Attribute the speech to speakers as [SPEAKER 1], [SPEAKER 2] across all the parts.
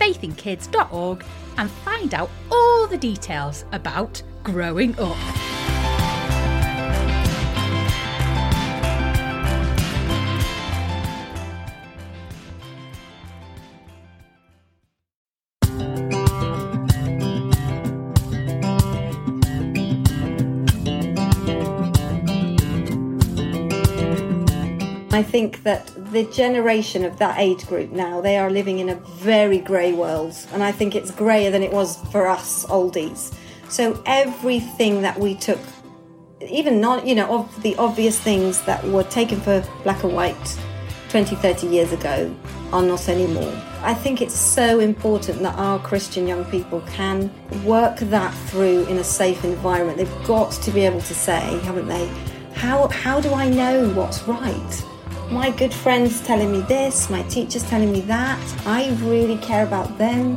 [SPEAKER 1] faithinkids.org and find out all the details about growing up.
[SPEAKER 2] I think that the generation of that age group now, they are living in a very grey world. And I think it's greyer than it was for us oldies. So everything that we took, even not, you know, of the obvious things that were taken for black and white 20, 30 years ago are not anymore. I think it's so important that our Christian young people can work that through in a safe environment. They've got to be able to say, haven't they? How, how do I know what's right? My good friends telling me this, my teachers telling me that. I really care about them.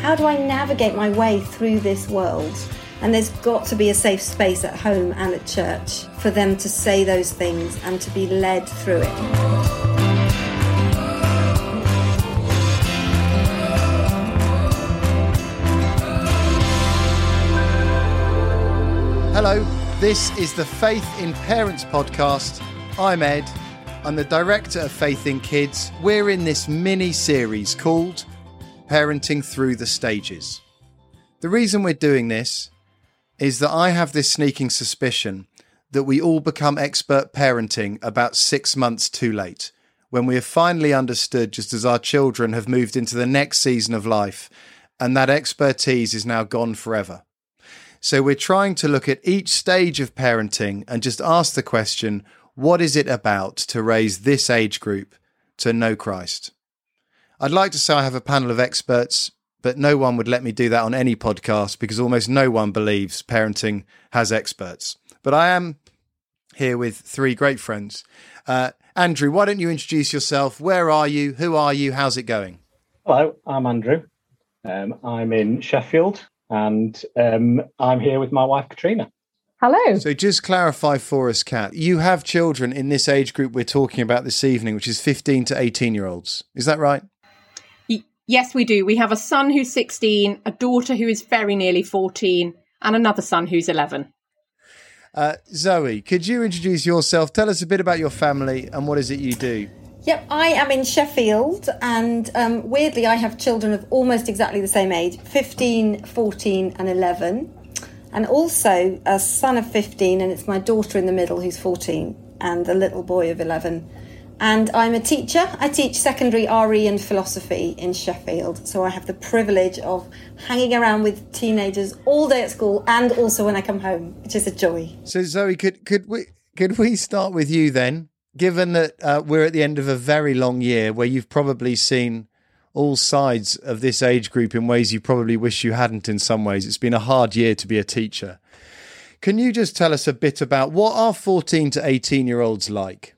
[SPEAKER 2] How do I navigate my way through this world? And there's got to be a safe space at home and at church for them to say those things and to be led through it.
[SPEAKER 3] Hello, this is the Faith in Parents podcast. I'm Ed. I'm the director of Faith in Kids. We're in this mini series called Parenting Through the Stages. The reason we're doing this is that I have this sneaking suspicion that we all become expert parenting about six months too late, when we have finally understood just as our children have moved into the next season of life, and that expertise is now gone forever. So we're trying to look at each stage of parenting and just ask the question what is it about to raise this age group to know Christ? I'd like to say I have a panel of experts, but no one would let me do that on any podcast because almost no one believes parenting has experts. But I am here with three great friends. Uh, Andrew, why don't you introduce yourself? Where are you? Who are you? How's it going?
[SPEAKER 4] Hello, I'm Andrew. Um, I'm in Sheffield and um, I'm here with my wife, Katrina.
[SPEAKER 5] Hello.
[SPEAKER 3] So just clarify for us, Kat. You have children in this age group we're talking about this evening, which is 15 to 18 year olds. Is that right?
[SPEAKER 5] Yes, we do. We have a son who's 16, a daughter who is very nearly 14, and another son who's 11.
[SPEAKER 3] Uh, Zoe, could you introduce yourself? Tell us a bit about your family and what is it you do?
[SPEAKER 2] Yep, I am in Sheffield, and um, weirdly, I have children of almost exactly the same age 15, 14, and 11 and also a son of 15, and it's my daughter in the middle who's 14, and a little boy of 11. And I'm a teacher. I teach secondary RE and philosophy in Sheffield. So I have the privilege of hanging around with teenagers all day at school and also when I come home, which is a joy.
[SPEAKER 3] So Zoe, could could we could we start with you then? Given that uh, we're at the end of a very long year where you've probably seen all sides of this age group in ways you probably wish you hadn't in some ways. It's been a hard year to be a teacher. Can you just tell us a bit about what are 14 to 18 year olds like?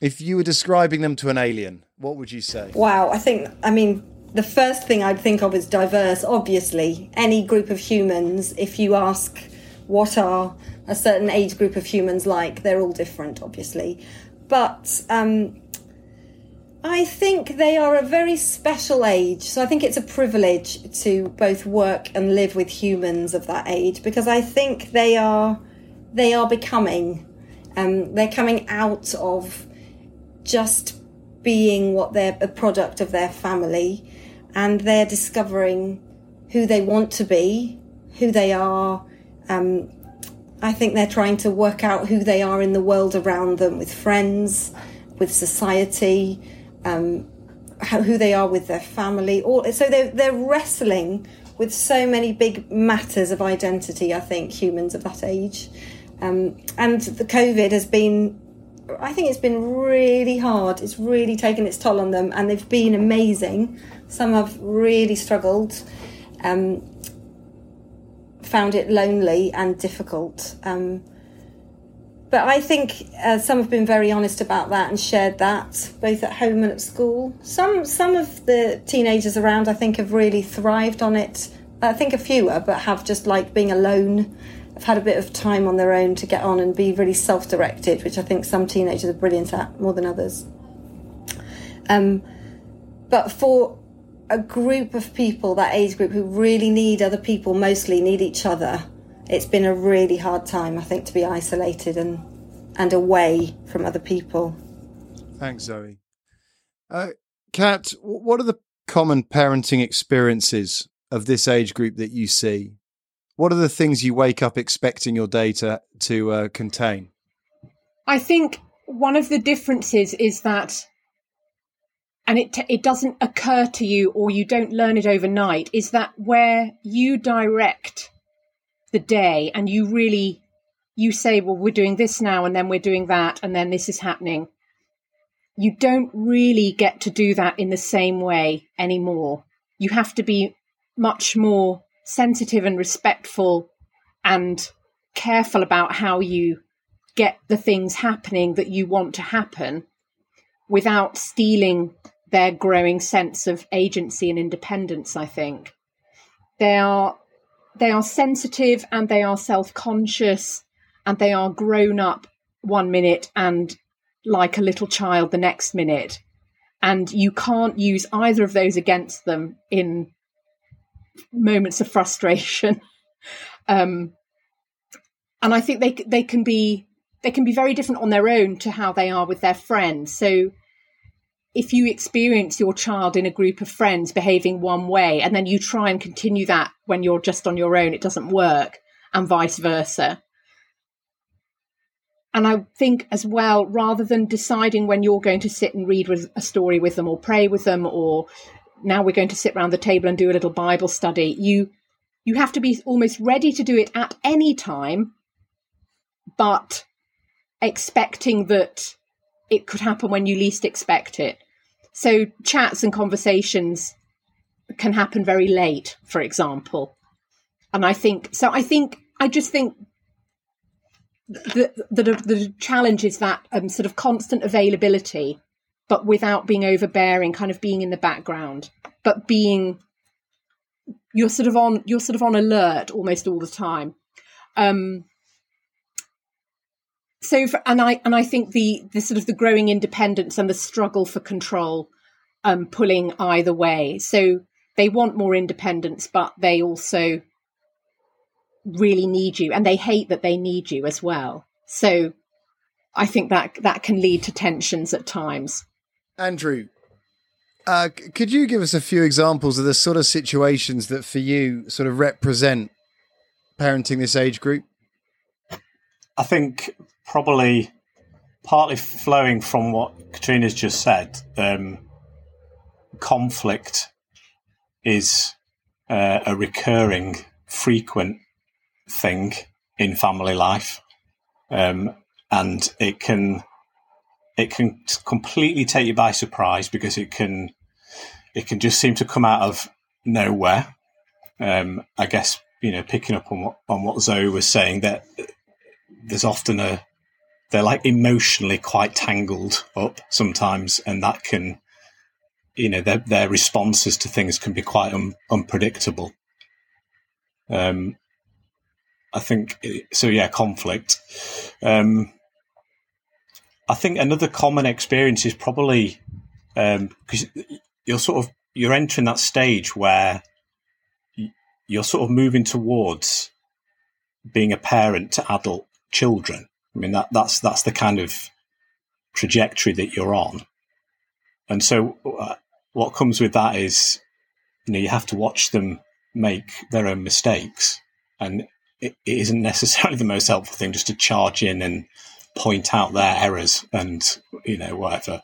[SPEAKER 3] If you were describing them to an alien, what would you say?
[SPEAKER 2] Wow, I think, I mean, the first thing I'd think of is diverse, obviously. Any group of humans, if you ask what are a certain age group of humans like, they're all different, obviously. But um, I think they are a very special age. So I think it's a privilege to both work and live with humans of that age because I think they are they are becoming um, they're coming out of just being what they're a product of their family and they're discovering who they want to be, who they are. Um, I think they're trying to work out who they are in the world around them with friends, with society, um, how, who they are with their family. All, so they're, they're wrestling with so many big matters of identity, I think, humans of that age. Um, and the COVID has been, I think it's been really hard. It's really taken its toll on them, and they've been amazing. Some have really struggled. Um, found it lonely and difficult. Um, but I think uh, some have been very honest about that and shared that both at home and at school. Some some of the teenagers around I think have really thrived on it. I think a few fewer, but have just liked being alone. Have had a bit of time on their own to get on and be really self-directed, which I think some teenagers are brilliant at more than others. Um, but for a group of people, that age group, who really need other people, mostly need each other. It's been a really hard time, I think, to be isolated and and away from other people.
[SPEAKER 3] Thanks, Zoe. Uh, Kat, what are the common parenting experiences of this age group that you see? What are the things you wake up expecting your day to, to uh, contain?
[SPEAKER 5] I think one of the differences is that and it it doesn't occur to you or you don't learn it overnight is that where you direct the day and you really you say well we're doing this now and then we're doing that and then this is happening you don't really get to do that in the same way anymore you have to be much more sensitive and respectful and careful about how you get the things happening that you want to happen without stealing their growing sense of agency and independence, I think. They are they are sensitive and they are self-conscious and they are grown up one minute and like a little child the next minute. And you can't use either of those against them in moments of frustration. um, and I think they they can be they can be very different on their own to how they are with their friends. So if you experience your child in a group of friends behaving one way and then you try and continue that when you're just on your own, it doesn't work, and vice versa. And I think as well, rather than deciding when you're going to sit and read a story with them or pray with them, or now we're going to sit around the table and do a little Bible study, you you have to be almost ready to do it at any time, but expecting that it could happen when you least expect it. So chats and conversations can happen very late, for example. And I think so. I think I just think the the, the challenge is that um, sort of constant availability, but without being overbearing, kind of being in the background, but being you're sort of on you're sort of on alert almost all the time. Um, so for, and I and I think the the sort of the growing independence and the struggle for control um, pulling either way. So they want more independence, but they also really need you, and they hate that they need you as well. So I think that that can lead to tensions at times.
[SPEAKER 3] Andrew, uh, could you give us a few examples of the sort of situations that for you sort of represent parenting this age group?
[SPEAKER 6] I think probably partly flowing from what Katrina's just said, um, conflict is uh, a recurring, frequent thing in family life, um, and it can it can completely take you by surprise because it can it can just seem to come out of nowhere. Um, I guess you know, picking up on what on what Zoe was saying, that there's often a they're like emotionally quite tangled up sometimes, and that can, you know, their their responses to things can be quite un, unpredictable. Um, I think so. Yeah, conflict. Um, I think another common experience is probably because um, you're sort of you're entering that stage where you're sort of moving towards being a parent to adult children. I mean that that's that's the kind of trajectory that you're on, and so uh, what comes with that is you know you have to watch them make their own mistakes, and it, it isn't necessarily the most helpful thing just to charge in and point out their errors and you know whatever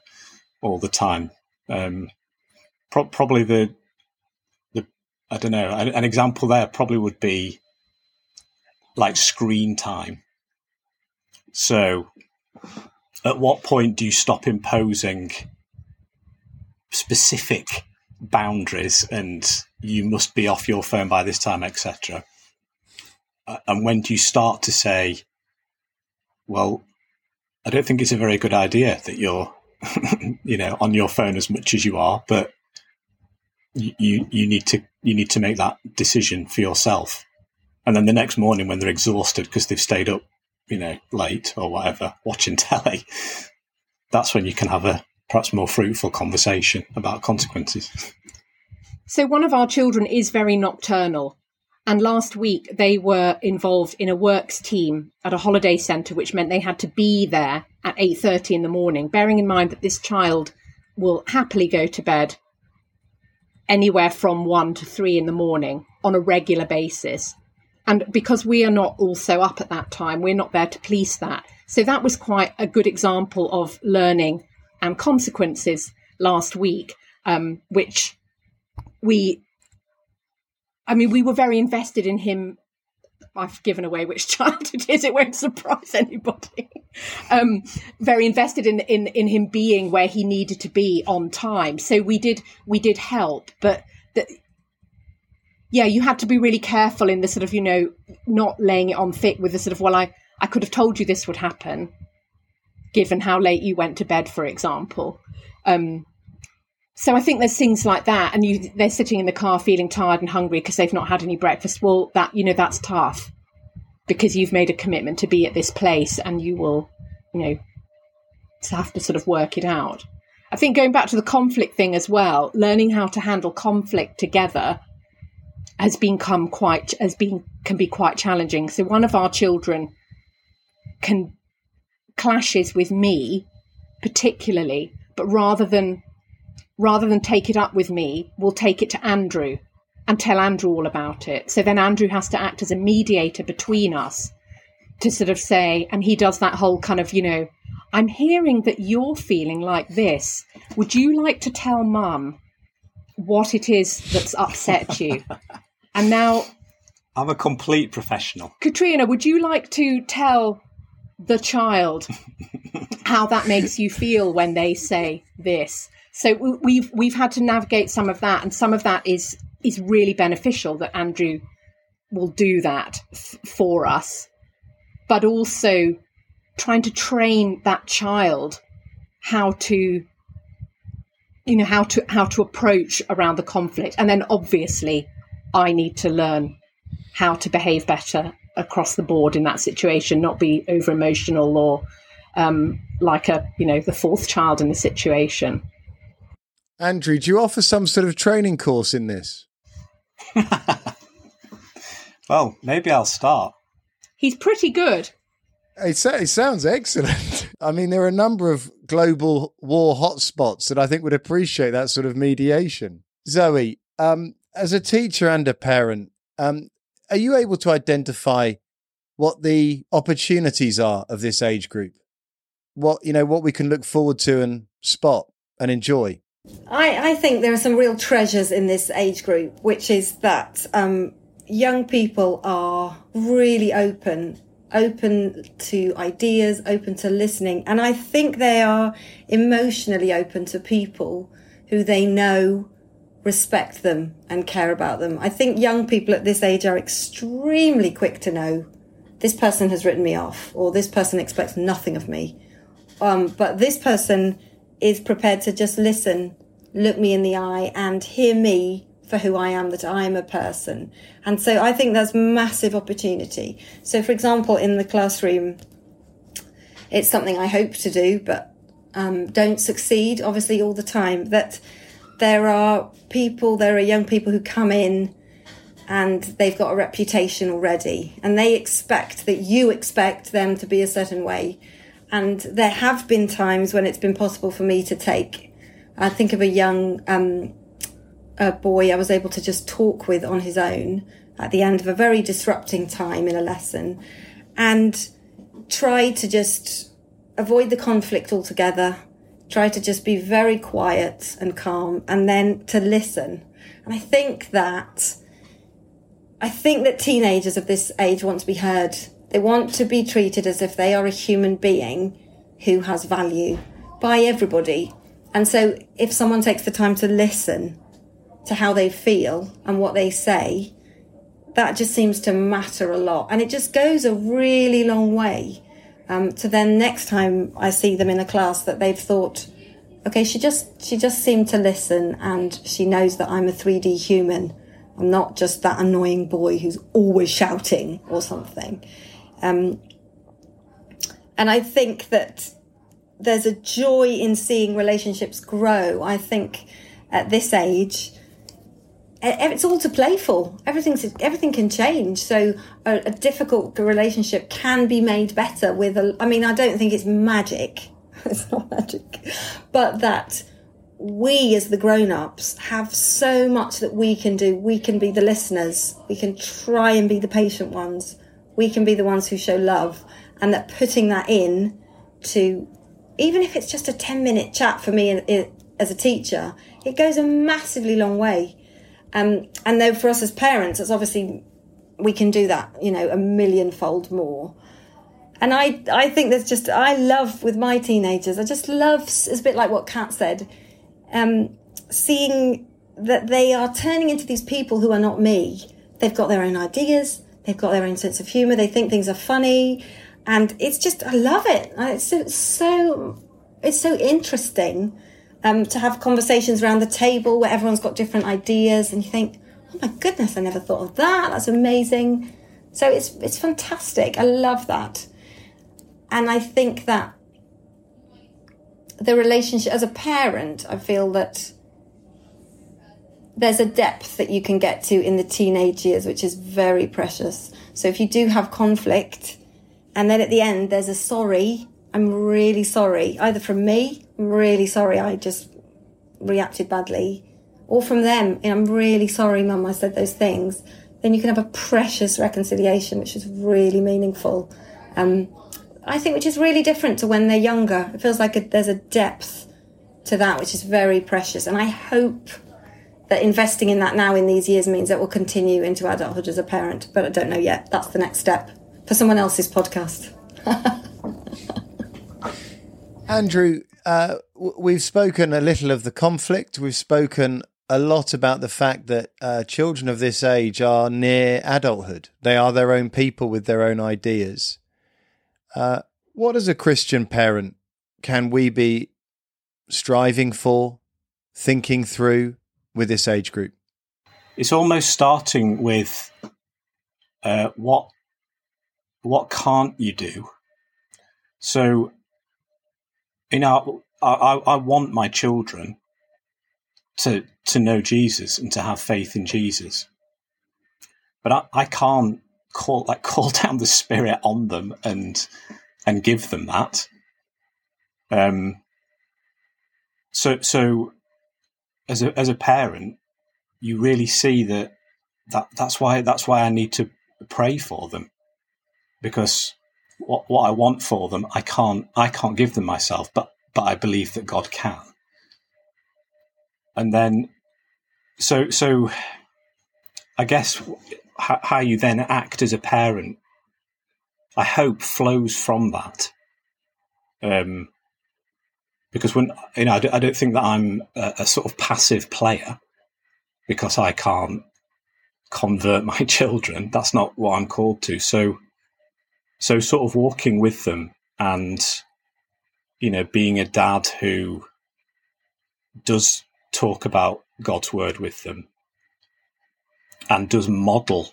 [SPEAKER 6] all the time. Um, pro- probably the the I don't know an, an example there probably would be like screen time. So, at what point do you stop imposing specific boundaries and you must be off your phone by this time, etc.? Uh, and when do you start to say, well, I don't think it's a very good idea that you're, you know, on your phone as much as you are, but you you need to you need to make that decision for yourself. And then the next morning, when they're exhausted because they've stayed up, you know, late or whatever, watching telly, that's when you can have a perhaps more fruitful conversation about consequences.
[SPEAKER 5] So one of our children is very nocturnal. And last week they were involved in a works team at a holiday centre, which meant they had to be there at 8.30 in the morning, bearing in mind that this child will happily go to bed anywhere from 1 to 3 in the morning on a regular basis. And because we are not also up at that time, we're not there to police that. So that was quite a good example of learning and consequences last week, um, which we I mean, we were very invested in him. I've given away which child it is. It won't surprise anybody. um, very invested in, in in him being where he needed to be on time. So we did we did help, but the, yeah, you had to be really careful in the sort of you know not laying it on thick with the sort of well, I I could have told you this would happen, given how late you went to bed, for example. Um, so I think there's things like that, and you they're sitting in the car feeling tired and hungry because they've not had any breakfast. Well, that you know that's tough because you've made a commitment to be at this place, and you will, you know, have to sort of work it out. I think going back to the conflict thing as well, learning how to handle conflict together has become quite has been can be quite challenging. So one of our children can clashes with me particularly, but rather than rather than take it up with me, will take it to Andrew and tell Andrew all about it. So then Andrew has to act as a mediator between us to sort of say, and he does that whole kind of, you know, I'm hearing that you're feeling like this. Would you like to tell mum what it is that's upset you? and now.
[SPEAKER 6] I'm a complete professional.
[SPEAKER 5] Katrina, would you like to tell the child how that makes you feel when they say this? So we've we've had to navigate some of that, and some of that is is really beneficial that Andrew will do that f- for us, but also trying to train that child how to you know how to how to approach around the conflict and then obviously i need to learn how to behave better across the board in that situation not be over emotional or um, like a you know the fourth child in the situation
[SPEAKER 3] Andrew, do you offer some sort of training course in this?
[SPEAKER 6] well, maybe I'll start.
[SPEAKER 5] He's pretty good.
[SPEAKER 3] It, it sounds excellent. I mean, there are a number of global war hotspots that I think would appreciate that sort of mediation. Zoe, um, as a teacher and a parent, um, are you able to identify what the opportunities are of this age group? What you know, what we can look forward to and spot and enjoy.
[SPEAKER 2] I, I think there are some real treasures in this age group, which is that um, young people are really open, open to ideas, open to listening. And I think they are emotionally open to people who they know respect them and care about them. I think young people at this age are extremely quick to know this person has written me off or this person expects nothing of me. Um, but this person is prepared to just listen, look me in the eye, and hear me for who I am, that I am a person. And so I think that's massive opportunity. So, for example, in the classroom, it's something I hope to do, but um, don't succeed, obviously, all the time. That there are people, there are young people who come in and they've got a reputation already, and they expect that you expect them to be a certain way. And there have been times when it's been possible for me to take, I think of a young, um, a boy I was able to just talk with on his own at the end of a very disrupting time in a lesson and try to just avoid the conflict altogether, try to just be very quiet and calm, and then to listen. And I think that I think that teenagers of this age want to be heard. They want to be treated as if they are a human being who has value by everybody. And so if someone takes the time to listen to how they feel and what they say, that just seems to matter a lot. And it just goes a really long way um, to then next time I see them in a class that they've thought, okay, she just, she just seemed to listen and she knows that I'm a 3D human. I'm not just that annoying boy who's always shouting or something. Um, and I think that there's a joy in seeing relationships grow. I think at this age, it's all to play for. Everything's everything can change. So a, a, difficult relationship can be made better with a. I mean, I don't think it's magic. it's not magic, but that we as the grown-ups have so much that we can do. We can be the listeners. We can try and be the patient ones. We can be the ones who show love, and that putting that in to, even if it's just a ten-minute chat for me as a teacher, it goes a massively long way um, and though for us as parents, it's obviously we can do that, you know, a millionfold more. And I, I think there's just, I love with my teenagers, I just love, it's a bit like what Kat said, um, seeing that they are turning into these people who are not me. They've got their own ideas, they've got their own sense of humor, they think things are funny. And it's just, I love it. It's so, so it's so interesting um, to have conversations around the table where everyone's got different ideas and you think, oh my goodness, I never thought of that. That's amazing. So it's, it's fantastic. I love that. And I think that the relationship as a parent, I feel that there's a depth that you can get to in the teenage years, which is very precious. So if you do have conflict and then at the end there's a sorry, I'm really sorry, either from me really sorry I just reacted badly. Or from them, I'm really sorry, mum, I said those things. Then you can have a precious reconciliation, which is really meaningful. Um, I think which is really different to when they're younger. It feels like a, there's a depth to that, which is very precious. And I hope that investing in that now in these years means that we'll continue into adulthood as a parent. But I don't know yet. That's the next step for someone else's podcast.
[SPEAKER 3] Andrew, uh, we've spoken a little of the conflict. We've spoken a lot about the fact that uh, children of this age are near adulthood. They are their own people with their own ideas. Uh, what, as a Christian parent, can we be striving for, thinking through with this age group?
[SPEAKER 6] It's almost starting with uh, what what can't you do. So you know, I, I want my children to to know Jesus and to have faith in Jesus, but I, I can't call like call down the Spirit on them and and give them that. Um. So so, as a as a parent, you really see that that that's why that's why I need to pray for them because what, what I want for them, I can't I can't give them myself, but but I believe that God can. And then, so so, I guess how, how you then act as a parent, I hope flows from that. Um, because when you know, I don't, I don't think that I'm a, a sort of passive player because I can't convert my children. That's not what I'm called to. So so sort of walking with them and you know being a dad who does talk about God's word with them and does model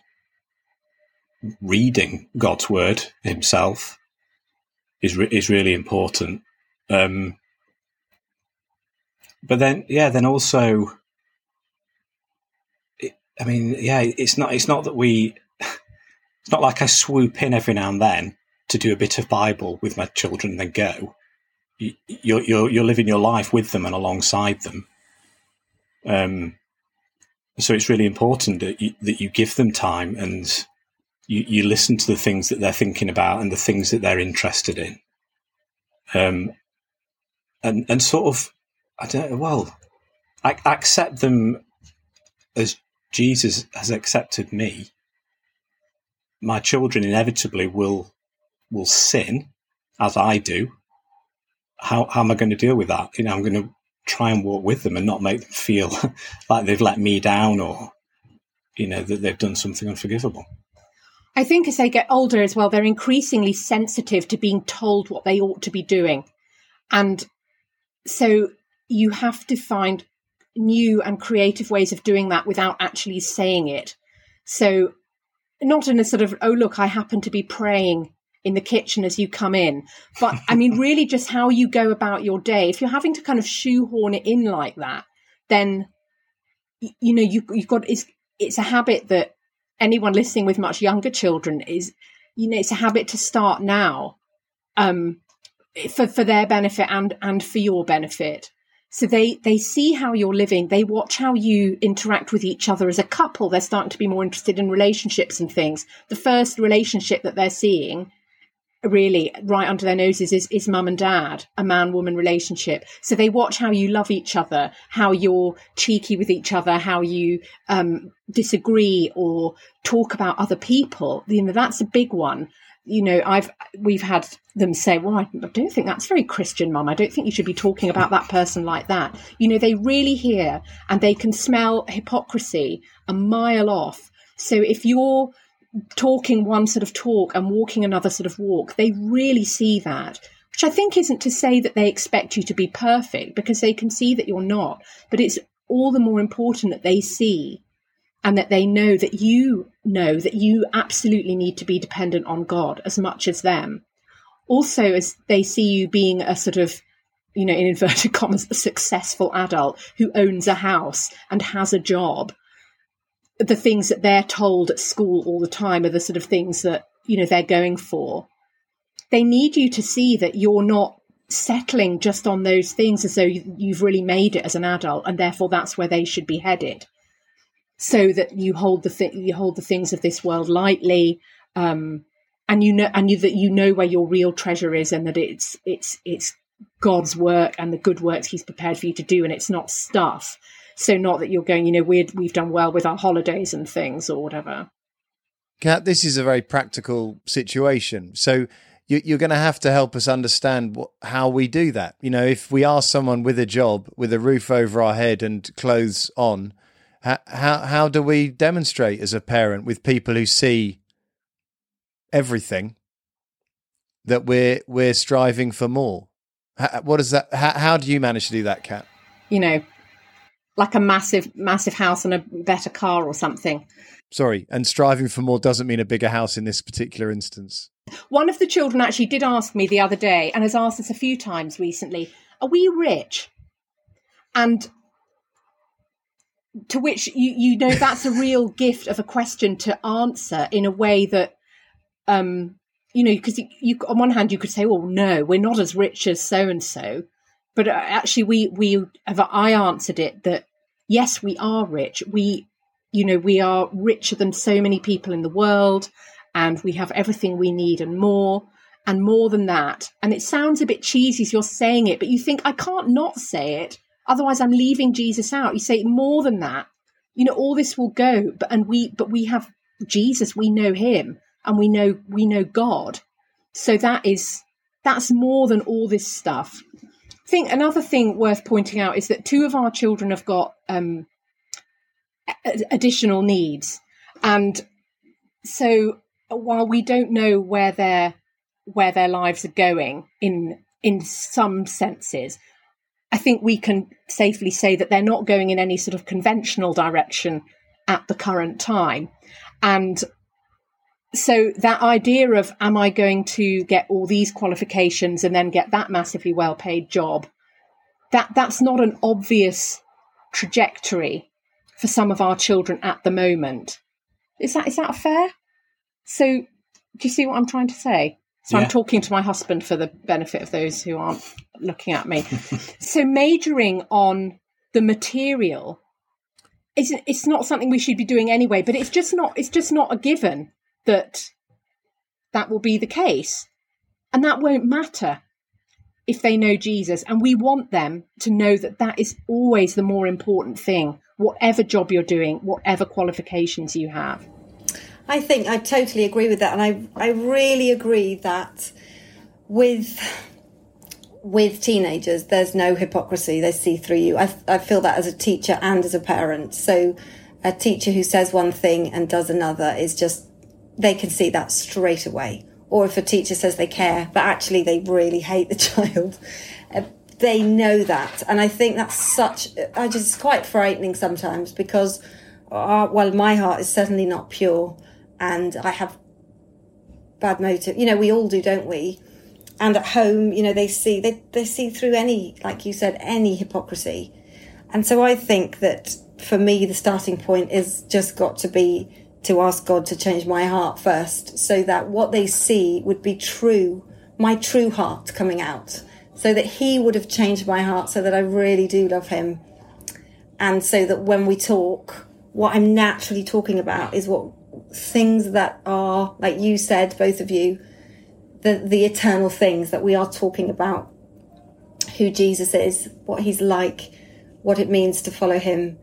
[SPEAKER 6] reading God's word himself is re- is really important. Um, but then, yeah, then also, it, I mean, yeah, it's not it's not that we it's not like I swoop in every now and then to do a bit of Bible with my children and then go. You're, you're, you're living your life with them and alongside them. Um, So it's really important that you, that you give them time and you, you listen to the things that they're thinking about and the things that they're interested in. Um, and, and sort of, I don't know, well, I accept them as Jesus has accepted me. My children inevitably will, will sin as I do. How, how am I going to deal with that? You know, I'm going to try and walk with them and not make them feel like they've let me down or, you know, that they've done something unforgivable.
[SPEAKER 5] I think as they get older as well, they're increasingly sensitive to being told what they ought to be doing. And so you have to find new and creative ways of doing that without actually saying it. So, not in a sort of, oh, look, I happen to be praying in the kitchen as you come in. But I mean, really, just how you go about your day. If you're having to kind of shoehorn it in like that, then you know you, you've got it's it's a habit that anyone listening with much younger children is you know it's a habit to start now um, for for their benefit and and for your benefit. So they they see how you're living. They watch how you interact with each other as a couple. They're starting to be more interested in relationships and things. The first relationship that they're seeing really right under their noses is, is mum and dad, a man woman relationship. So they watch how you love each other, how you're cheeky with each other, how you um, disagree or talk about other people. You know, that's a big one. You know, I've we've had them say, "Well, I don't think that's very Christian, Mum. I don't think you should be talking about that person like that." You know, they really hear and they can smell hypocrisy a mile off. So if you're talking one sort of talk and walking another sort of walk, they really see that. Which I think isn't to say that they expect you to be perfect because they can see that you're not, but it's all the more important that they see and that they know that you know that you absolutely need to be dependent on God as much as them. Also, as they see you being a sort of, you know, in inverted commas, a successful adult who owns a house and has a job the things that they're told at school all the time are the sort of things that you know they're going for they need you to see that you're not settling just on those things as though you've really made it as an adult and therefore that's where they should be headed so that you hold the th- you hold the things of this world lightly um, and you know and you that you know where your real treasure is and that it's it's it's God's work and the good works he's prepared for you to do and it's not stuff so not that you're going, you know, we we've done well with our holidays and things or whatever.
[SPEAKER 3] Kat, this is a very practical situation. So you, are going to have to help us understand how we do that. You know, if we are someone with a job, with a roof over our head and clothes on, how, how, how do we demonstrate as a parent with people who see everything that we're we're striving for more? How, what is that? How, how do you manage to do that, Kat?
[SPEAKER 5] You know, like a massive, massive house and a better car or something.
[SPEAKER 3] Sorry, and striving for more doesn't mean a bigger house in this particular instance.
[SPEAKER 5] One of the children actually did ask me the other day, and has asked us a few times recently, Are we rich? And to which you, you know that's a real gift of a question to answer in a way that um you know because you, on one hand you could say well no we're not as rich as so and so but uh, actually we we have i answered it that yes, we are rich. We, you know, we are richer than so many people in the world, and we have everything we need and more, and more than that. And it sounds a bit cheesy as you're saying it, but you think, I can't not say it. Otherwise, I'm leaving Jesus out. You say more than that. You know, all this will go, but and we, but we have Jesus. We know Him, and we know we know God. So that is that's more than all this stuff I think another thing worth pointing out is that two of our children have got um, additional needs, and so while we don't know where their where their lives are going in in some senses, I think we can safely say that they're not going in any sort of conventional direction at the current time, and so that idea of am I going to get all these qualifications and then get that massively well paid job, that that's not an obvious trajectory for some of our children at the moment. Is that is that fair? So do you see what I'm trying to say? So yeah. I'm talking to my husband for the benefit of those who aren't looking at me. so majoring on the material it's it's not something we should be doing anyway. But it's just not it's just not a given that that will be the case, and that won't matter if they know Jesus. And we want them to know that that is always the more important thing, whatever job you're doing, whatever qualifications you have.
[SPEAKER 2] I think I totally agree with that, and I I really agree that with with teenagers, there's no hypocrisy. They see through you. I, I feel that as a teacher and as a parent. So a teacher who says one thing and does another is just, they can see that straight away. Or if a teacher says they care, but actually they really hate the child, uh, they know that. And I think that's such, I just, quite frightening sometimes because, uh, well, my heart is certainly not pure and I have bad motive. You know, we all do, don't we? and at home, you know, they see they, they see through any, like you said, any hypocrisy. And so I think that for me, the starting point is just got to be to ask God to change my heart first, so that what they see would be true, my true heart coming out, so that He would have changed my heart, so that I really do love Him, and so that when we talk, what I'm naturally talking about is what things that are, like you said, both of you, the, the eternal things that we are talking about who Jesus is, what he's like, what it means to follow him.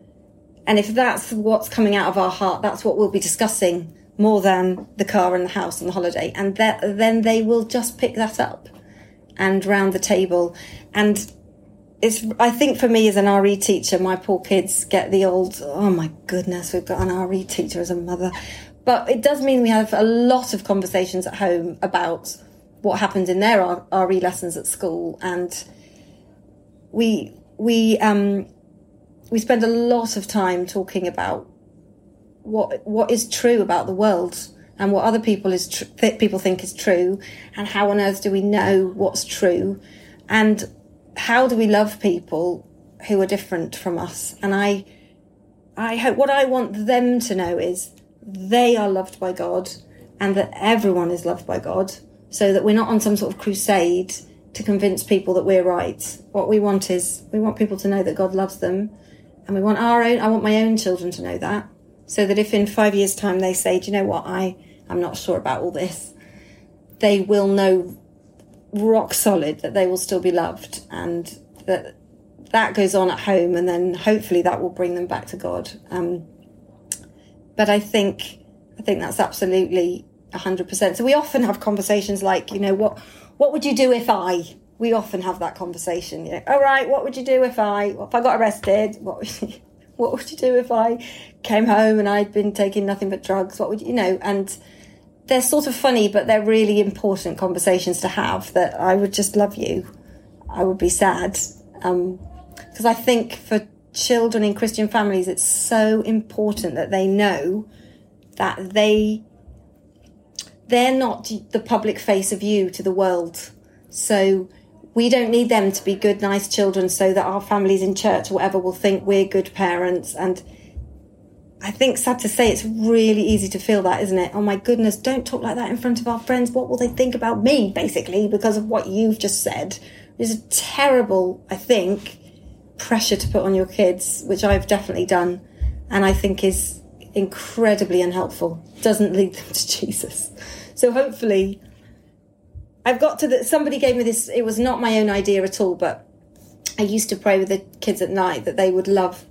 [SPEAKER 2] And if that's what's coming out of our heart, that's what we'll be discussing more than the car and the house and the holiday. And that, then they will just pick that up and round the table. And it's, I think for me as an RE teacher, my poor kids get the old, oh my goodness, we've got an RE teacher as a mother. But it does mean we have a lot of conversations at home about what happened in their RE lessons at school, and we we um, we spend a lot of time talking about what what is true about the world and what other people is tr- people think is true, and how on earth do we know what's true, and how do we love people who are different from us? And I I hope what I want them to know is they are loved by God and that everyone is loved by God so that we're not on some sort of crusade to convince people that we're right. What we want is we want people to know that God loves them, and we want our own. I want my own children to know that, so that if in five years' time they say, "Do you know what? I I'm not sure about all this," they will know rock solid that they will still be loved, and that that goes on at home, and then hopefully that will bring them back to God. Um, but I think I think that's absolutely 100%. So we often have conversations like, you know, what what would you do if I? We often have that conversation. You know, all right, what would you do if I if I got arrested? What would you, what would you do if I came home and I'd been taking nothing but drugs? What would you, you know? And they're sort of funny, but they're really important conversations to have. That I would just love you. I would be sad because um, I think for children in Christian families, it's so important that they know that they they're not the public face of you to the world. So we don't need them to be good, nice children so that our families in church or whatever will think we're good parents. And I think, sad to say, it's really easy to feel that, isn't it? Oh my goodness, don't talk like that in front of our friends. What will they think about me, basically, because of what you've just said? It's a terrible, I think, pressure to put on your kids, which I've definitely done. And I think is incredibly unhelpful. Doesn't lead them to Jesus. So hopefully, I've got to that. Somebody gave me this. It was not my own idea at all, but I used to pray with the kids at night that they would love.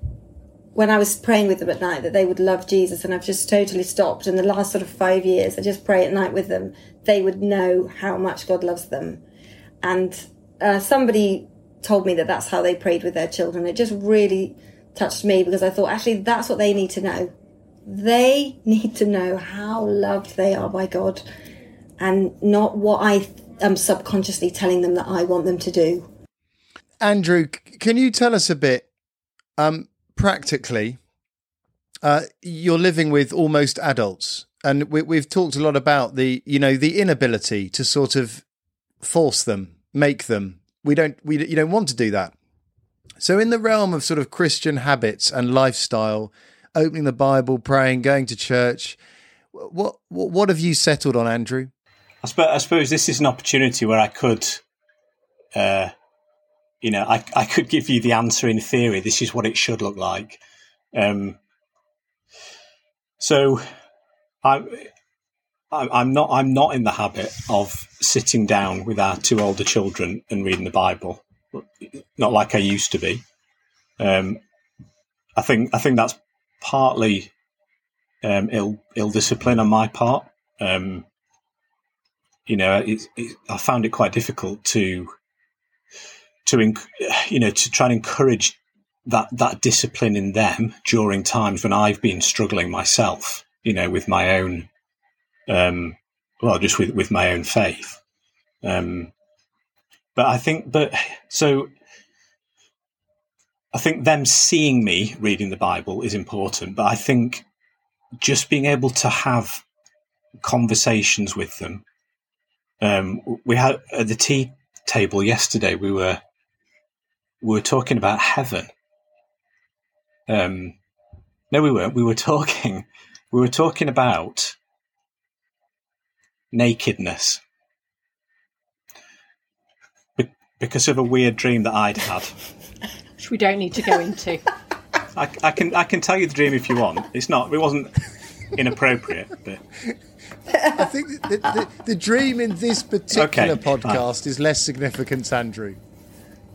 [SPEAKER 2] When I was praying with them at night, that they would love Jesus, and I've just totally stopped. In the last sort of five years, I just pray at night with them. They would know how much God loves them, and uh, somebody told me that that's how they prayed with their children. It just really touched me because I thought actually that's what they need to know they need to know how loved they are by God and not what I am subconsciously telling them that I want them to do.
[SPEAKER 3] Andrew, can you tell us a bit um, practically? Uh, you're living with almost adults, and we, have talked a lot about the, you know, the inability to sort of force them, make them. We don't, we you don't want to do that. So, in the realm of sort of Christian habits and lifestyle, opening the Bible, praying, going to church. What what, what have you settled on, Andrew?
[SPEAKER 6] I suppose, I suppose this is an opportunity where I could, uh, you know, I, I could give you the answer in theory. This is what it should look like. Um, So, I, I, I'm not. I'm not in the habit of sitting down with our two older children and reading the Bible. Not like I used to be. Um, I think. I think that's partly um, ill ill discipline on my part. Um, you know, it, it, I found it quite difficult to to you know to try and encourage that that discipline in them during times when I've been struggling myself, you know, with my own, um, well, just with with my own faith. Um, but I think, but so I think them seeing me reading the Bible is important. But I think just being able to have conversations with them. Um, we had at the tea table yesterday. We were we were talking about heaven. Um, no, we weren't. We were talking. We were talking about nakedness Be- because of a weird dream that I'd had.
[SPEAKER 5] Which we don't need to go into.
[SPEAKER 6] I, I, can I can tell you the dream if you want. It's not. It wasn't inappropriate, but
[SPEAKER 3] I think the, the, the dream in this particular
[SPEAKER 6] Okay,
[SPEAKER 3] podcast is less significant, Andrew.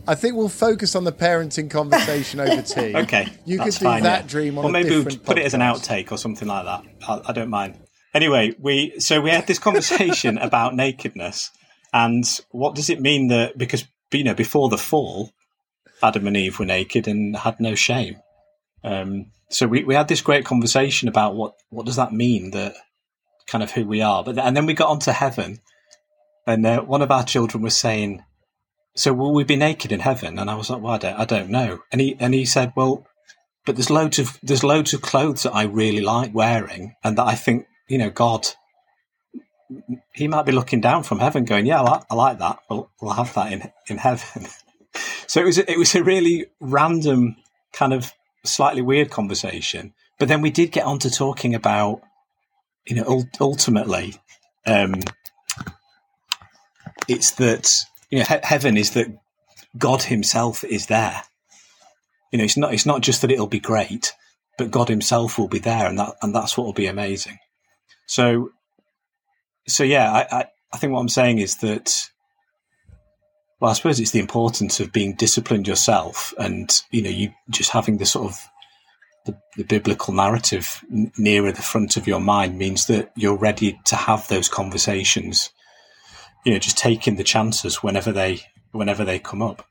[SPEAKER 3] I think we'll focus on the parenting conversation over tea.
[SPEAKER 6] okay.
[SPEAKER 3] you could do
[SPEAKER 6] fine,
[SPEAKER 3] that
[SPEAKER 6] yeah.
[SPEAKER 3] dream on
[SPEAKER 6] or
[SPEAKER 3] a
[SPEAKER 6] maybe we'll put it as an outtake or something like that. I, I don't mind. Anyway, we so we had this conversation about nakedness and what does it mean that because you know before the fall, Adam and Eve were naked and had no shame. Um, so we, we had this great conversation about what what does that mean that kind of who we are. But and then we got onto heaven, and uh, one of our children was saying, "So will we be naked in heaven?" And I was like, "Well, I don't, I don't know." And he and he said, "Well, but there's loads of there's loads of clothes that I really like wearing, and that I think you know God." He might be looking down from heaven, going, "Yeah, I like, I like that. We'll, we'll have that in in heaven." so it was it was a really random kind of slightly weird conversation. But then we did get on to talking about, you know, ultimately, um, it's that you know he- heaven is that God Himself is there. You know, it's not it's not just that it'll be great, but God Himself will be there, and that and that's what will be amazing. So, so yeah, I, I I think what I'm saying is that well, I suppose it's the importance of being disciplined yourself, and you know, you just having the sort of the, the biblical narrative nearer the front of your mind means that you're ready to have those conversations. You know, just taking the chances whenever they whenever they come up.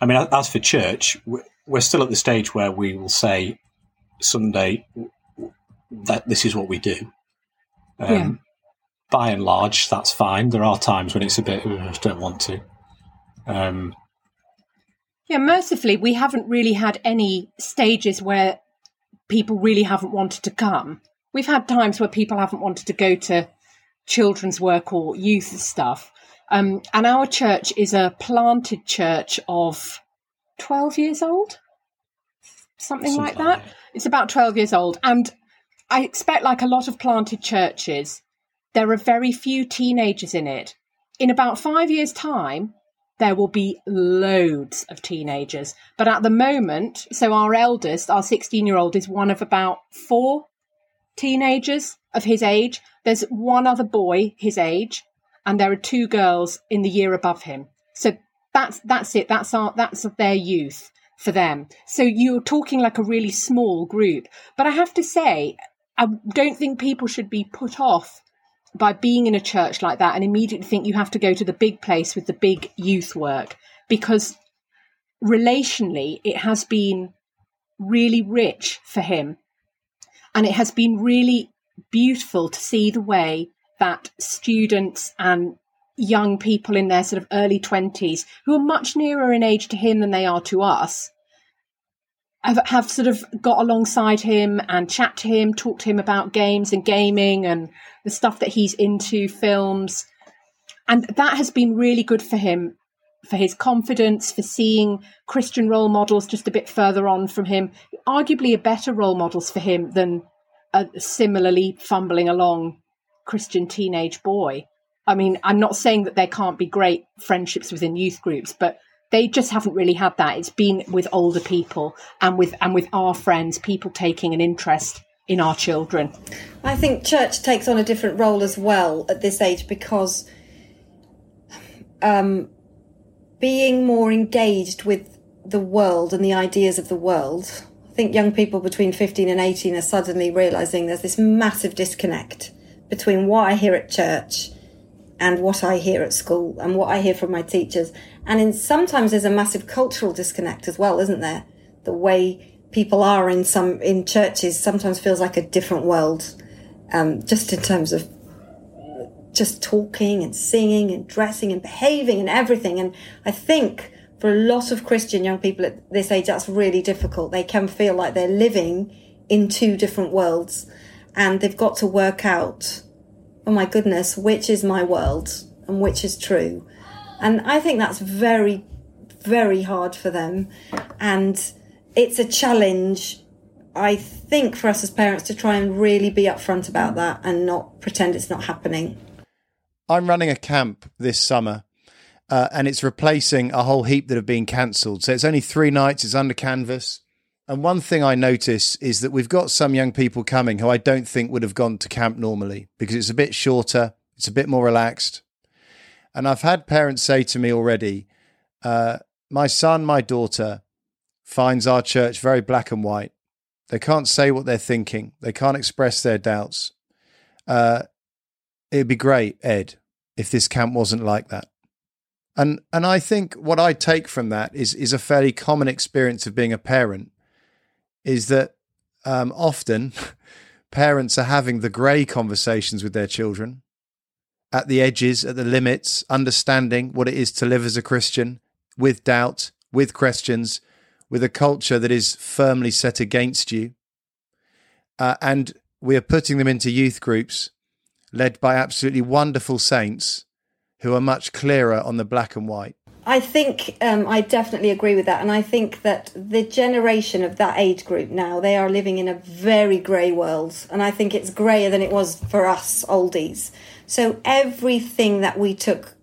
[SPEAKER 6] I mean, as for church, we- we're still at the stage where we will say Sunday that this is what we do. Um,
[SPEAKER 5] Yeah.
[SPEAKER 6] By and large, that's fine. There are times when it's a bit, "Ugh, I just don't want to. Um,
[SPEAKER 5] Yeah, mercifully, we haven't really had any stages where people really haven't wanted to come. We've had times where people haven't wanted to go to children's work or youth stuff. Um, and our church is a planted church of 12 years old, something,
[SPEAKER 6] Something like that.
[SPEAKER 5] It's about 12 years old. And I expect, like a lot of planted churches, there are very few teenagers in it. In about five years' time, there will be loads of teenagers. But at the moment, so our eldest, our 16 year old, is one of about four teenagers of his age. There's one other boy his age, and there are two girls in the year above him. So that's that's it. That's our that's their youth for them. So you're talking like a really small group. But I have to say, I don't think people should be put off by being in a church like that and immediately think you have to go to the big place with the big youth work because relationally it has been really rich for him and it has been really beautiful to see the way that students and young people in their sort of early 20s who are much nearer in age to him than they are to us have, have sort of got alongside him and chat to him, talk to him about games and gaming and the stuff that he's into, films. And that has been really good for him, for his confidence, for seeing Christian role models just a bit further on from him, arguably a better role models for him than a similarly fumbling along Christian teenage boy. I mean, I'm not saying that there can't be great friendships within youth groups, but they just haven't really had that. It's been with older people and with and with our friends, people taking an interest in our children.
[SPEAKER 2] I think church takes on a different role as well at this age because um, being more engaged with the world and the ideas of the world. Think young people between 15 and 18 are suddenly realizing there's this massive disconnect between what I hear at church and what I hear at school and what I hear from my teachers. And in, sometimes there's a massive cultural disconnect as well, isn't there? The way people are in some in churches sometimes feels like a different world, um, just in terms of just talking and singing and dressing and behaving and everything. And I think for a lot of Christian young people at this age, that's really difficult. They can feel like they're living in two different worlds and they've got to work out, oh my goodness, which is my world and which is true. And I think that's very, very hard for them. And it's a challenge, I think, for us as parents to try and really be upfront about that and not pretend it's not happening.
[SPEAKER 3] I'm running a camp this summer. Uh, and it's replacing a whole heap that have been cancelled. So it's only three nights, it's under canvas. And one thing I notice is that we've got some young people coming who I don't think would have gone to camp normally because it's a bit shorter, it's a bit more relaxed. And I've had parents say to me already, uh, my son, my daughter finds our church very black and white. They can't say what they're thinking, they can't express their doubts. Uh, it'd be great, Ed, if this camp wasn't like that. And and I think what I take from that is is a fairly common experience of being a parent is that um, often parents are having the grey conversations with their children at the edges, at the limits, understanding what it is to live as a Christian with doubt, with questions, with a culture that is firmly set against you. Uh, and we are putting them into youth groups led by absolutely wonderful saints who are much clearer on the black and white.
[SPEAKER 2] I think um, I definitely agree with that, and I think that the generation of that age group now they are living in a very grey world, and I think it's greyer than it was for us oldies. So everything that we took,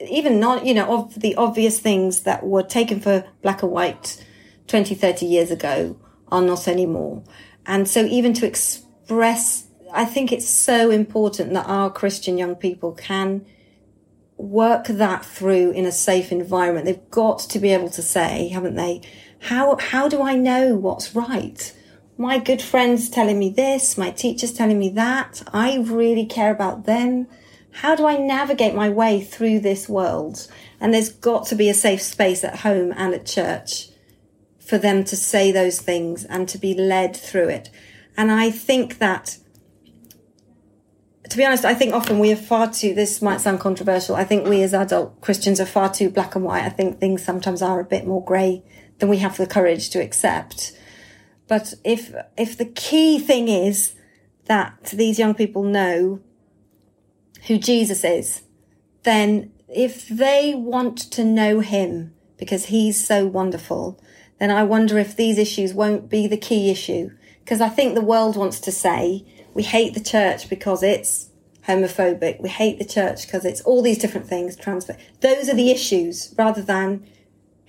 [SPEAKER 2] even not you know of the obvious things that were taken for black and white 20, 30 years ago, are not anymore, and so even to express, I think it's so important that our Christian young people can work that through in a safe environment. They've got to be able to say, haven't they? How, how do I know what's right? My good friend's telling me this, my teacher's telling me that. I really care about them. How do I navigate my way through this world? And there's got to be a safe space at home and at church for them to say those things and to be led through it. And I think that to be honest, I think often we are far too, this might sound controversial. I think we as adult Christians are far too black and white. I think things sometimes are a bit more grey than we have the courage to accept. But if, if the key thing is that these young people know who Jesus is, then if they want to know him because he's so wonderful, then I wonder if these issues won't be the key issue. Because I think the world wants to say, we hate the church because it's homophobic. We hate the church because it's all these different things, transfer. Those are the issues rather than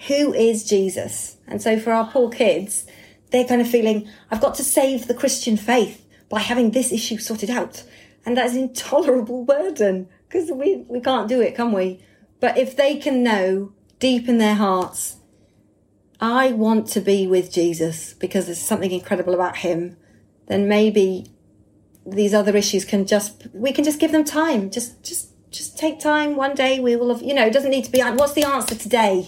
[SPEAKER 2] who is Jesus? And so for our poor kids, they're kind of feeling, I've got to save the Christian faith by having this issue sorted out. And that's an intolerable burden because we, we can't do it, can we? But if they can know deep in their hearts, I want to be with Jesus because there's something incredible about him, then maybe these other issues can just we can just give them time. Just just just take time. One day we will have you know it doesn't need to be what's the answer today?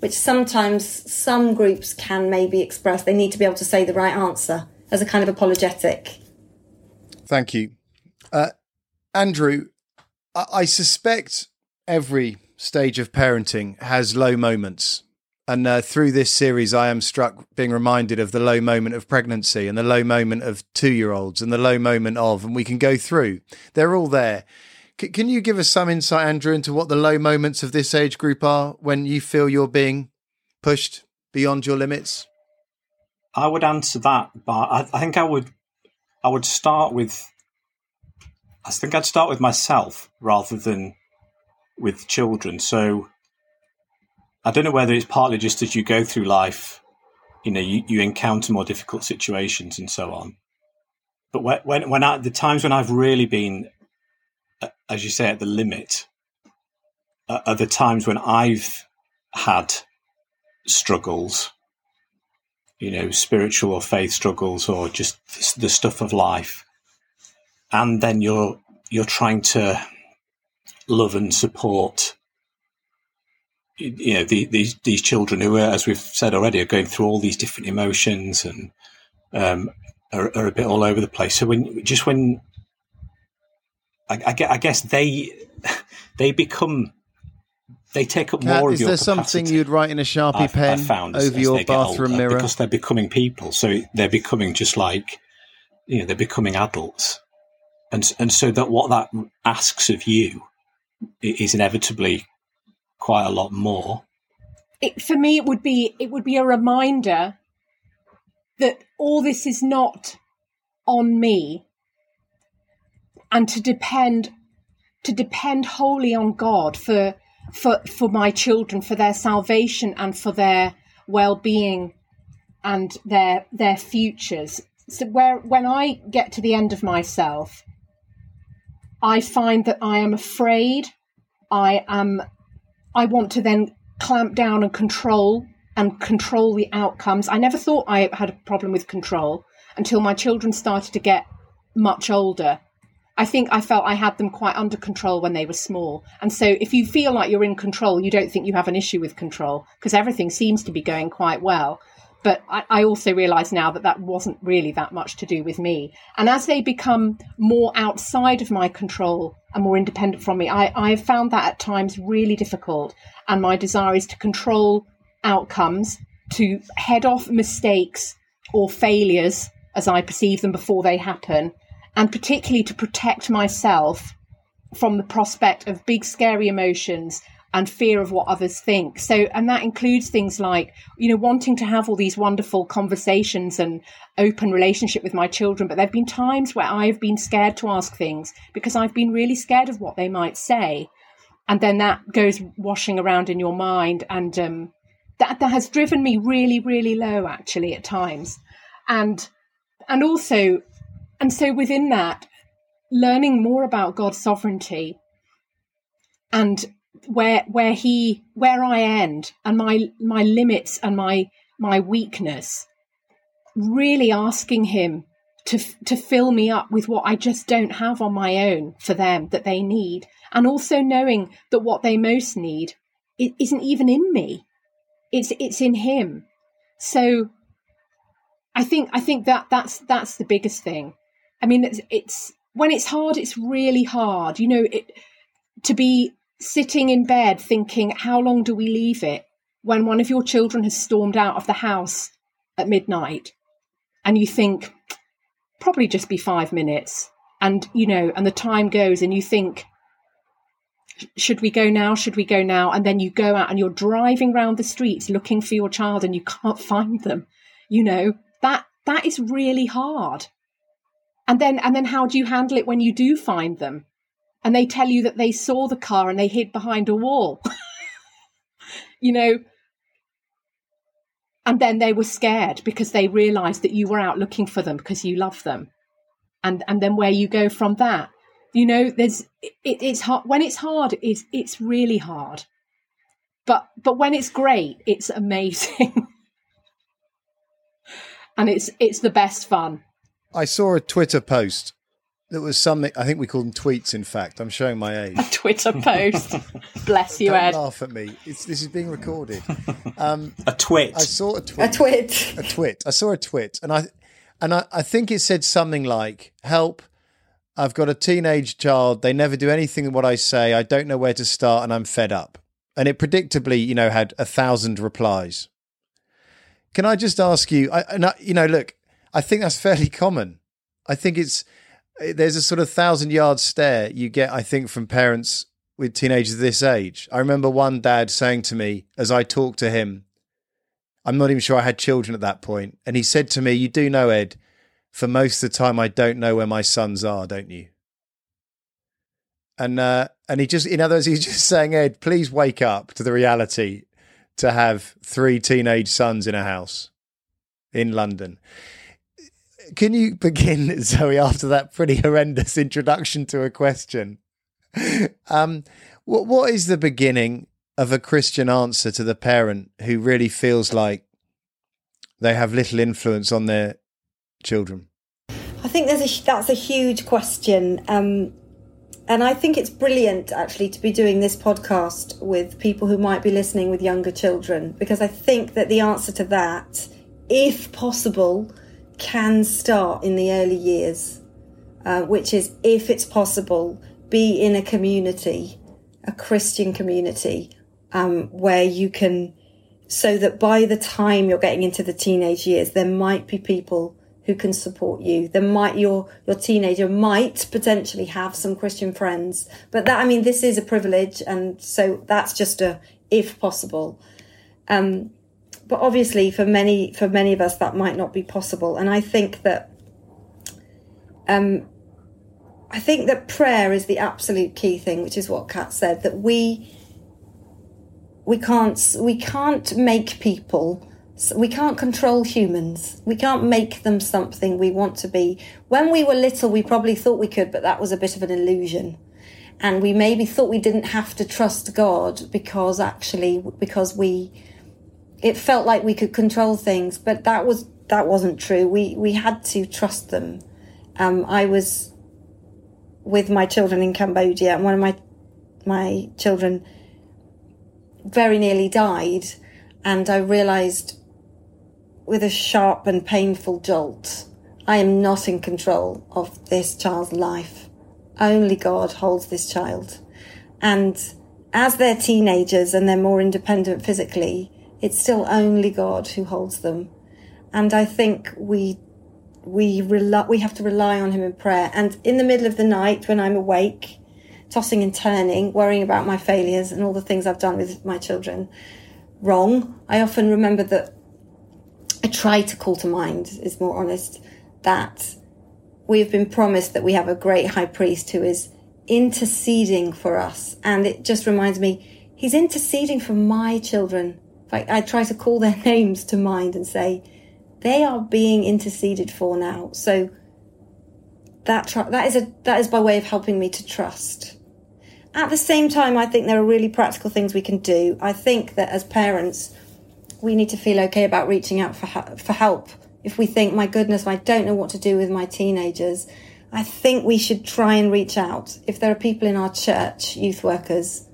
[SPEAKER 2] Which sometimes some groups can maybe express. They need to be able to say the right answer as a kind of apologetic.
[SPEAKER 3] Thank you. Uh, andrew I-, I suspect every stage of parenting has low moments and uh, through this series, I am struck being reminded of the low moment of pregnancy and the low moment of two year olds and the low moment of, and we can go through. They're all there. C- can you give us some insight, Andrew, into what the low moments of this age group are when you feel you're being pushed beyond your limits?
[SPEAKER 6] I would answer that, but I, I think I would, I would start with, I think I'd start with myself rather than with children. So I don't know whether it's partly just as you go through life, you know, you, you encounter more difficult situations and so on. but when when, I, the times when I've really been, as you say, at the limit, uh, are the times when I've had struggles, you know, spiritual or faith struggles, or just the stuff of life, and then you're you're trying to love and support you know the, these these children who are, as we've said already, are going through all these different emotions and um, are, are, a bit all over the place. So when just when I, I, guess they they become they take up
[SPEAKER 3] Kat,
[SPEAKER 6] more
[SPEAKER 3] is
[SPEAKER 6] of your
[SPEAKER 3] there
[SPEAKER 6] capacity.
[SPEAKER 3] something you'd write in a sharpie
[SPEAKER 6] I've-
[SPEAKER 3] pen
[SPEAKER 6] I've as-
[SPEAKER 3] over
[SPEAKER 6] as
[SPEAKER 3] your bathroom mirror?
[SPEAKER 6] because they're becoming people. So they're becoming just like you know they're becoming adults, and and so that what that asks of you is inevitably quite a lot more.
[SPEAKER 5] it, for me it would be it would be a reminder that all this is not on me and to depend to depend wholly on God for for for my children for their salvation and for their well-being and their their futures so where when i get to the end of myself i find that i am afraid i am I want to then clamp down and control and control the outcomes. I never thought I had a problem with control until my children started to get much older. I think I felt I had them quite under control when they were small. And so if you feel like you're in control, you don't think you have an issue with control because everything seems to be going quite well. But I, I also realize now that that wasn't really that much to do with me. And as they become more outside of my control and more independent from me, I, I have found that at times really difficult. And my desire is to control outcomes, to head off mistakes or failures as I perceive them before they happen, and particularly to protect myself from the prospect of big, scary emotions and fear of what others think. So, and that includes things like, you know, wanting to have all these wonderful conversations and open relationship with my children. But there have been times where I've been scared to ask things because I've been really scared of what they might say. And then that goes washing around in your mind. And um, that, that has driven me really, really low actually at times. And, and also, and so within that, learning more about God's sovereignty and where where he where I end and my my limits and my my weakness really asking him to to fill me up with what I just don't have on my own for them that they need. And also knowing that what they most need it isn't even in me. It's it's in him. So I think I think that that's that's the biggest thing. I mean it's, it's when it's hard it's really hard. You know it to be sitting in bed thinking, how long do we leave it when one of your children has stormed out of the house at midnight and you think, probably just be five minutes. And, you know, and the time goes and you think, should we go now? Should we go now? And then you go out and you're driving around the streets looking for your child and you can't find them. You know, that that is really hard. And then and then how do you handle it when you do find them? And they tell you that they saw the car and they hid behind a wall. you know, and then they were scared because they realized that you were out looking for them because you love them. And and then where you go from that. You know, there's it, it's hard when it's hard, it's it's really hard. But but when it's great, it's amazing. and it's it's the best fun.
[SPEAKER 3] I saw a Twitter post that was something. I think we call them tweets. In fact, I'm showing my age.
[SPEAKER 5] A Twitter post. Bless you,
[SPEAKER 3] Don't
[SPEAKER 5] Ed.
[SPEAKER 3] laugh at me. It's, this is being recorded. Um,
[SPEAKER 6] A twit.
[SPEAKER 3] I saw a tweet.
[SPEAKER 2] A
[SPEAKER 3] tweet.
[SPEAKER 2] twit.
[SPEAKER 3] a twit. I saw a twit, and I and I, I think it said something like, "Help! I've got a teenage child. They never do anything what I say. I don't know where to start, and I'm fed up." And it predictably, you know, had a thousand replies. Can I just ask you? I, and I, you know, look, I think that's fairly common. I think it's there's a sort of thousand yard stare you get. I think from parents with teenagers this age. I remember one dad saying to me as I talked to him, I'm not even sure I had children at that point, and he said to me, "You do know, Ed, for most of the time I don't know where my sons are, don't you?" And uh, and he just, in other words, he's just saying, Ed, please wake up to the reality to have three teenage sons in a house in London. Can you begin, Zoe, after that pretty horrendous introduction to a question? Um, what what is the beginning of a Christian answer to the parent who really feels like they have little influence on their children?
[SPEAKER 2] I think there's a that's a huge question, um, and I think it's brilliant actually to be doing this podcast with people who might be listening with younger children because I think that the answer to that, if possible, can start in the early years, uh, which is if it's possible, be in a community, a Christian community, um, where you can, so that by the time you're getting into the teenage years, there might be people who can support you. There might your your teenager might potentially have some Christian friends, but that I mean this is a privilege, and so that's just a if possible. Um, but obviously, for many for many of us, that might not be possible, and I think that. Um, I think that prayer is the absolute key thing, which is what Kat said. That we we can't we can't make people we can't control humans. We can't make them something we want to be. When we were little, we probably thought we could, but that was a bit of an illusion. And we maybe thought we didn't have to trust God because actually, because we, it felt like we could control things, but that was, that wasn't true. We, we had to trust them. Um, I was with my children in Cambodia and one of my, my children very nearly died. And I realized with a sharp and painful jolt. I am not in control of this child's life. Only God holds this child. And as they're teenagers and they're more independent physically, it's still only God who holds them. And I think we we rely, we have to rely on him in prayer. And in the middle of the night when I'm awake, tossing and turning, worrying about my failures and all the things I've done with my children wrong, I often remember that I try to call to mind, is more honest, that we've been promised that we have a great high priest who is interceding for us. And it just reminds me, he's interceding for my children. I, I try to call their names to mind and say, they are being interceded for now. So that tr- that is a that is by way of helping me to trust. At the same time, I think there are really practical things we can do. I think that as parents, we need to feel okay about reaching out for for help. If we think, my goodness, I don't know what to do with my teenagers, I think we should try and reach out. If there are people in our church, youth workers,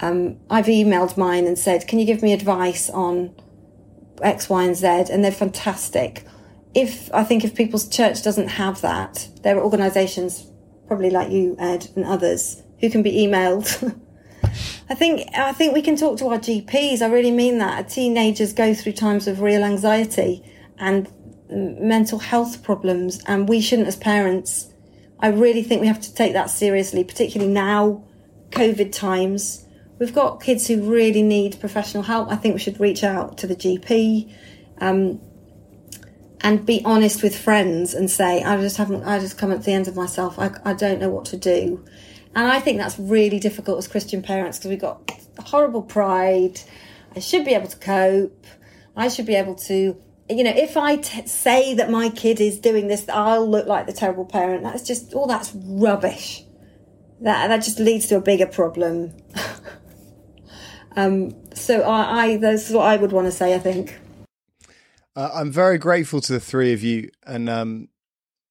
[SPEAKER 2] um, I've emailed mine and said, can you give me advice on X, Y, and Z? And they're fantastic. If I think if people's church doesn't have that, there are organisations, probably like you, Ed, and others, who can be emailed I think I think we can talk to our GPs. I really mean that. Teenagers go through times of real anxiety and mental health problems, and we shouldn't, as parents. I really think we have to take that seriously, particularly now, COVID times. We've got kids who really need professional help. I think we should reach out to the GP. Um, and be honest with friends and say, I just haven't, I just come at the end of myself. I, I don't know what to do. And I think that's really difficult as Christian parents because we've got horrible pride. I should be able to cope. I should be able to, you know, if I t- say that my kid is doing this, I'll look like the terrible parent. That's just, all that's rubbish. That, that just leads to a bigger problem. um, so I, I, that's what I would want to say, I think.
[SPEAKER 3] Uh, I'm very grateful to the three of you. And um,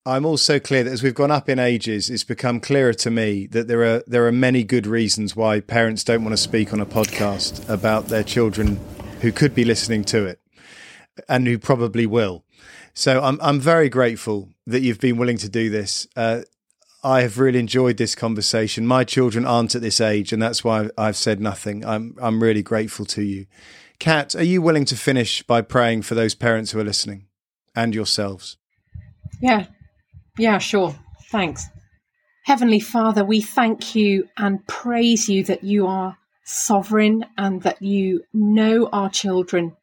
[SPEAKER 3] I'm also clear that as we've gone up in ages, it's become clearer to me that there are there are many good reasons why parents don't want to speak on a podcast about their children who could be listening to it and who probably will. So I'm I'm very grateful that you've been willing to do this. Uh, I have really enjoyed this conversation. My children aren't at this age, and that's why I've said nothing. I'm I'm really grateful to you. Kat, are you willing to finish by praying for those parents who are listening and yourselves?
[SPEAKER 5] Yeah, yeah, sure. Thanks. Heavenly Father, we thank you and praise you that you are sovereign and that you know our children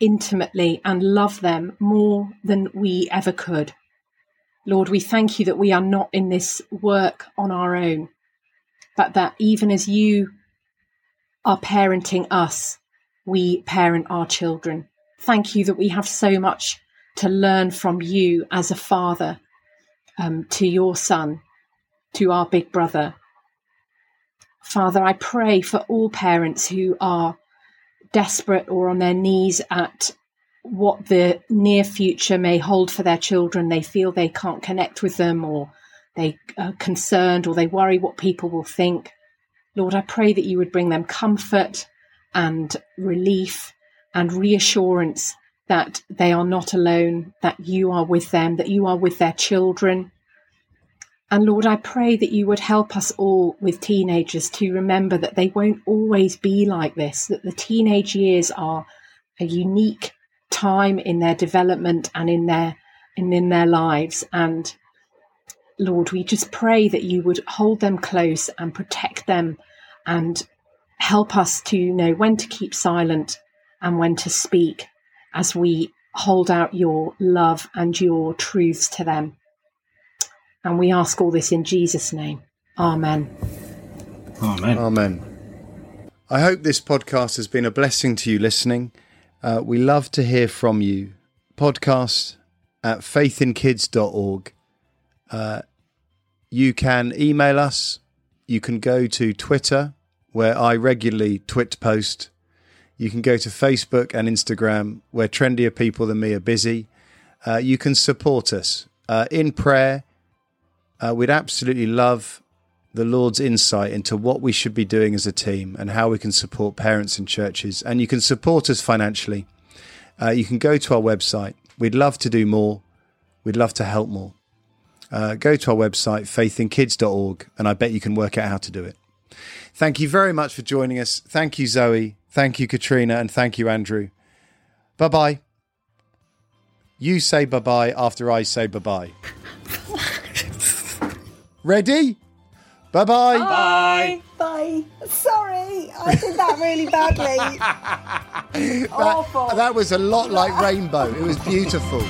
[SPEAKER 5] intimately and love them more than we ever could. Lord, we thank you that we are not in this work on our own, but that even as you are parenting us, we parent our children. Thank you that we have so much to learn from you as a father um, to your son, to our big brother. Father, I pray for all parents who are desperate or on their knees at what the near future may hold for their children. They feel they can't connect with them or they are concerned or they worry what people will think. Lord, I pray that you would bring them comfort and relief and reassurance that they are not alone, that you are with them, that you are with their children. And Lord, I pray that you would help us all with teenagers to remember that they won't always be like this, that the teenage years are a unique time in their development and in their and in their lives. And Lord, we just pray that you would hold them close and protect them and help us to know when to keep silent and when to speak as we hold out your love and your truths to them. And we ask all this in Jesus' name. Amen.
[SPEAKER 6] Amen.
[SPEAKER 3] Amen. I hope this podcast has been a blessing to you listening. Uh, we love to hear from you. Podcast at faithinkids.org. Uh, you can email us. You can go to Twitter, where I regularly twit post. You can go to Facebook and Instagram, where trendier people than me are busy. Uh, you can support us uh, in prayer. Uh, we'd absolutely love the Lord's insight into what we should be doing as a team and how we can support parents and churches. And you can support us financially. Uh, you can go to our website. We'd love to do more. We'd love to help more. Uh, go to our website, faithinkids.org, and I bet you can work out how to do it. Thank you very much for joining us. Thank you, Zoe. Thank you, Katrina. And thank you, Andrew. Bye bye. You say bye bye after I say bye bye. Ready? Bye bye.
[SPEAKER 6] Bye.
[SPEAKER 2] Bye. Sorry, I did that really badly.
[SPEAKER 3] That, that was a lot like Rainbow. It was beautiful.